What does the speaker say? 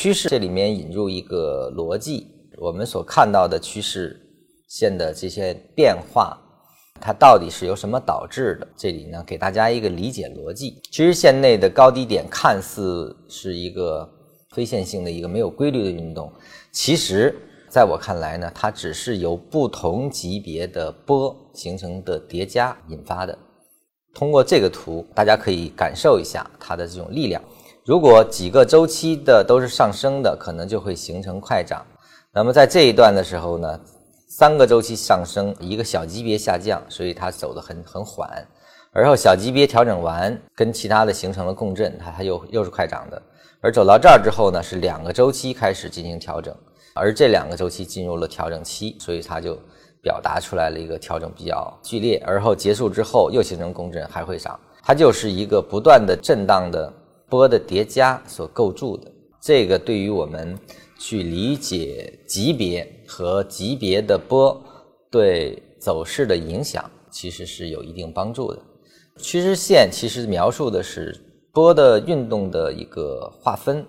趋势这里面引入一个逻辑，我们所看到的趋势线的这些变化，它到底是由什么导致的？这里呢，给大家一个理解逻辑。趋势线内的高低点看似是一个非线性的一个没有规律的运动，其实在我看来呢，它只是由不同级别的波形成的叠加引发的。通过这个图，大家可以感受一下它的这种力量。如果几个周期的都是上升的，可能就会形成快涨。那么在这一段的时候呢，三个周期上升，一个小级别下降，所以它走得很很缓。而后小级别调整完，跟其他的形成了共振，它它又又是快涨的。而走到这儿之后呢，是两个周期开始进行调整，而这两个周期进入了调整期，所以它就表达出来了一个调整比较剧烈。而后结束之后又形成共振，还会涨，它就是一个不断的震荡的。波的叠加所构筑的，这个对于我们去理解级别和级别的波对走势的影响，其实是有一定帮助的。趋势线其实描述的是波的运动的一个划分。